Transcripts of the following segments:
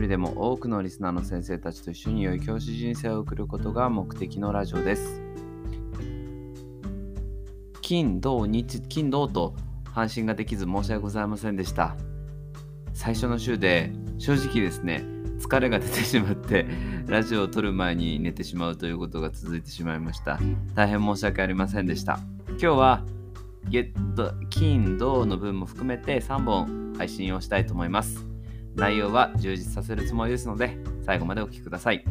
人でも多くのリスナーの先生たちと一緒に良い教師人生を送ることが目的のラジオです。金、土、日、金、土と配信ができず申し訳ございませんでした。最初の週で正直ですね、疲れが出てしまって、ラジオを撮る前に寝てしまうということが続いてしまいました。大変申し訳ありませんでした。今日は、ゲット、金、土の分も含めて3本配信をしたいと思います。内容は充実させるつもりですので最後までお聴きください。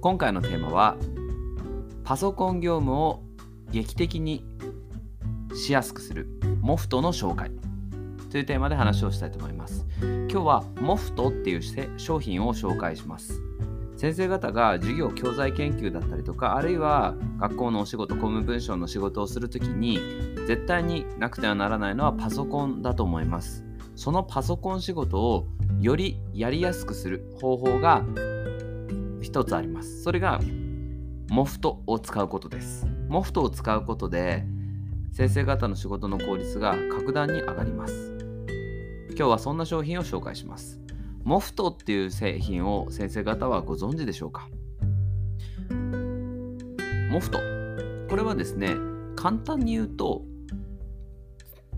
今回のテーマはパソコン業務を劇的にしやすくするモフトの紹介。というテーマで話をしたいと思います。今日はモフトっていう商品を紹介します。先生方が授業教材研究だったりとかあるいは学校のお仕事公務文書の仕事をするときに絶対になくてはならないのはパソコンだと思います。そのパソコン仕事をよりやりやすくする方法が一つあります。それがモフトを使うことです。モフトを使うことで先生方の仕事の効率が格段に上がります。今日はそんな商品を紹介します。モフトっていう製品を先生方はご存知でしょうか？モフト。これはですね、簡単に言うと、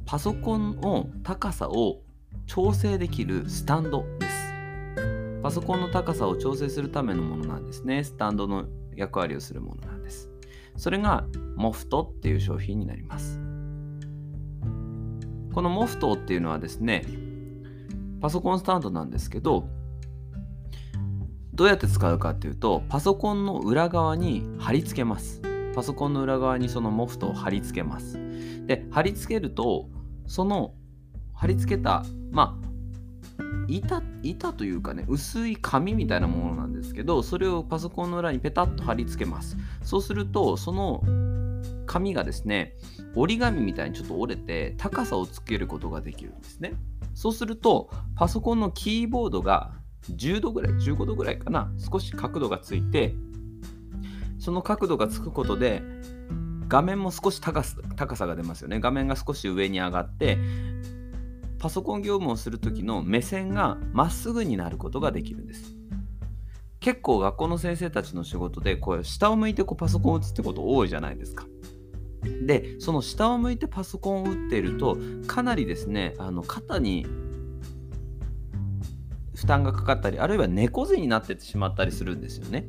パソコンの高さを調整できるスタンドです。パソコンの高さを調整するためのものなんですね。スタンドの役割をするものなんです。それがモフトっていう商品になります。このモフトっていうのはですね、パソコンスタンドなんですけど、どうやって使うかっていうと、パソコンの裏側に貼り付けます。パソコンの裏側にそのモフトを貼り付けます。で、貼り付けると、その貼り付けたまあ板板というかね薄い紙みたいなものなんですけどそれをパソコンの裏にペタッと貼り付けます。そうするとその紙がですね折り紙みたいにちょっと折れて高さをつけることができるんですね。そうするとパソコンのキーボードが10度ぐらい15度ぐらいかな少し角度がついてその角度がつくことで画面も少し高さ高さが出ますよね。画面が少し上に上がってパソコン業務をする時の目線がまっすぐになることができるんです。結構学校の先生たちの仕事でこう下を向いてこうパソコンを打つってこと多いじゃないですか。でその下を向いてパソコンを打っているとかなりですねあの肩に負担がかかったりあるいは猫背になってしまったりするんですよね。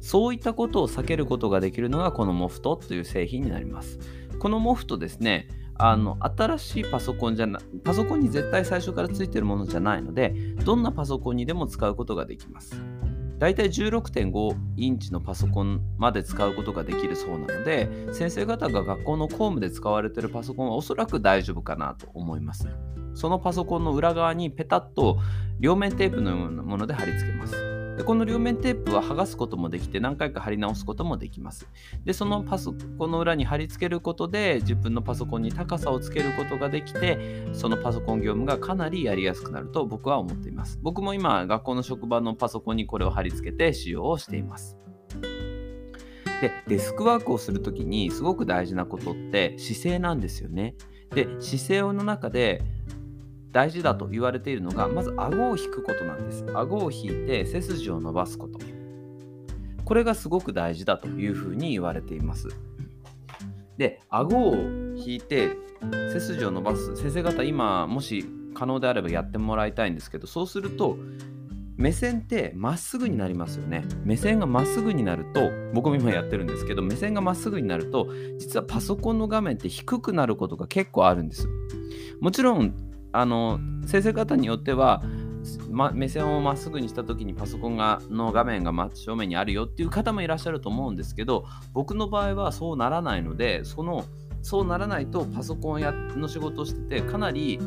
そういったことを避けることができるのがこのモフトという製品になります。このモフトですねあの新しいパソコンじゃなパソコンに絶対最初からついてるものじゃないのでどんなパソコンにでも使うことができます。だいたい16.5インチのパソコンまで使うことができるそうなので先生方が学校の公務で使われてるパソコンはおそらく大丈夫かなと思います。そのパソコンの裏側にペタッと両面テープのようなもので貼り付けます。でこの両面テープは剥がすこともできて何回か貼り直すこともできます。でそのパソコンの裏に貼り付けることで自分のパソコンに高さをつけることができてそのパソコン業務がかなりやりやすくなると僕は思っています。僕も今学校の職場のパソコンにこれを貼り付けて使用をしています。でデスクワークをするときにすごく大事なことって姿勢なんですよね。で姿勢の中で大事だと言われているのがまず顎を引くことなんです。顎を引いて背筋を伸ばすこと。これがすごく大事だというふうに言われています。で顎を引いて背筋を伸ばす。先生方今もし可能であればやってもらいたいんですけどそうすると目線ってまっすぐになりますよね。目線がまっすぐになると僕も今やってるんですけど目線がまっすぐになると実はパソコンの画面って低くなることが結構あるんです。もちろんあの先生方によっては、ま、目線をまっすぐにした時にパソコンがの画面が真正面にあるよっていう方もいらっしゃると思うんですけど僕の場合はそうならないのでそのそうならないとパソコンやの仕事をしててかなり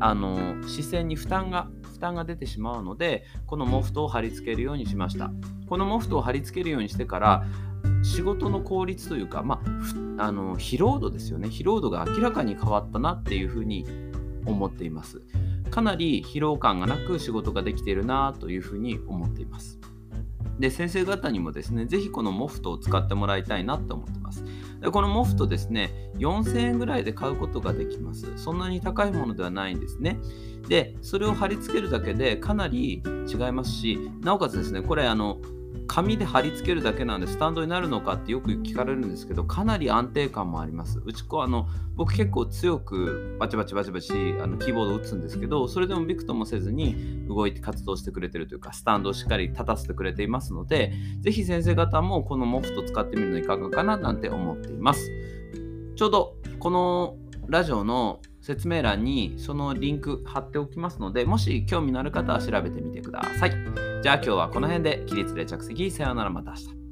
あの視線に負担が負担が出てしまうのでこのモフトを貼り付けるようにしました。このモフトを貼り付けるようにしてから仕事の効率というか、まあ、あの疲労度ですよね。疲労度が明らかに変わったなっていうふうに思っています。かなり疲労感がなく仕事ができているなというふうに思っています。で先生方にもですね是非このモフトを使ってもらいたいなと思ってます。でこのモフトですね4000円ぐらいで買うことができます。そんなに高いものではないんですね。でそれを貼り付けるだけでかなり違いますしなおかつですねこれあの紙で貼り付けるだけなんでスタンドになるのかってよく聞かれるんですけどかなり安定感もあります。うちこあの僕結構強くバチバチバチバチあのキーボード打つんですけどそれでもビクともせずに動いて活動してくれてるというかスタンドをしっかり立たせてくれていますのでぜひ先生方もこのモフト使ってみるのいかがかななんて思っています。ちょうどこのラジオの説明欄にそのリンク貼っておきますので、もし興味のある方は調べてみてください。じゃあ今日はこの辺で起立で着席、さようならまた明日。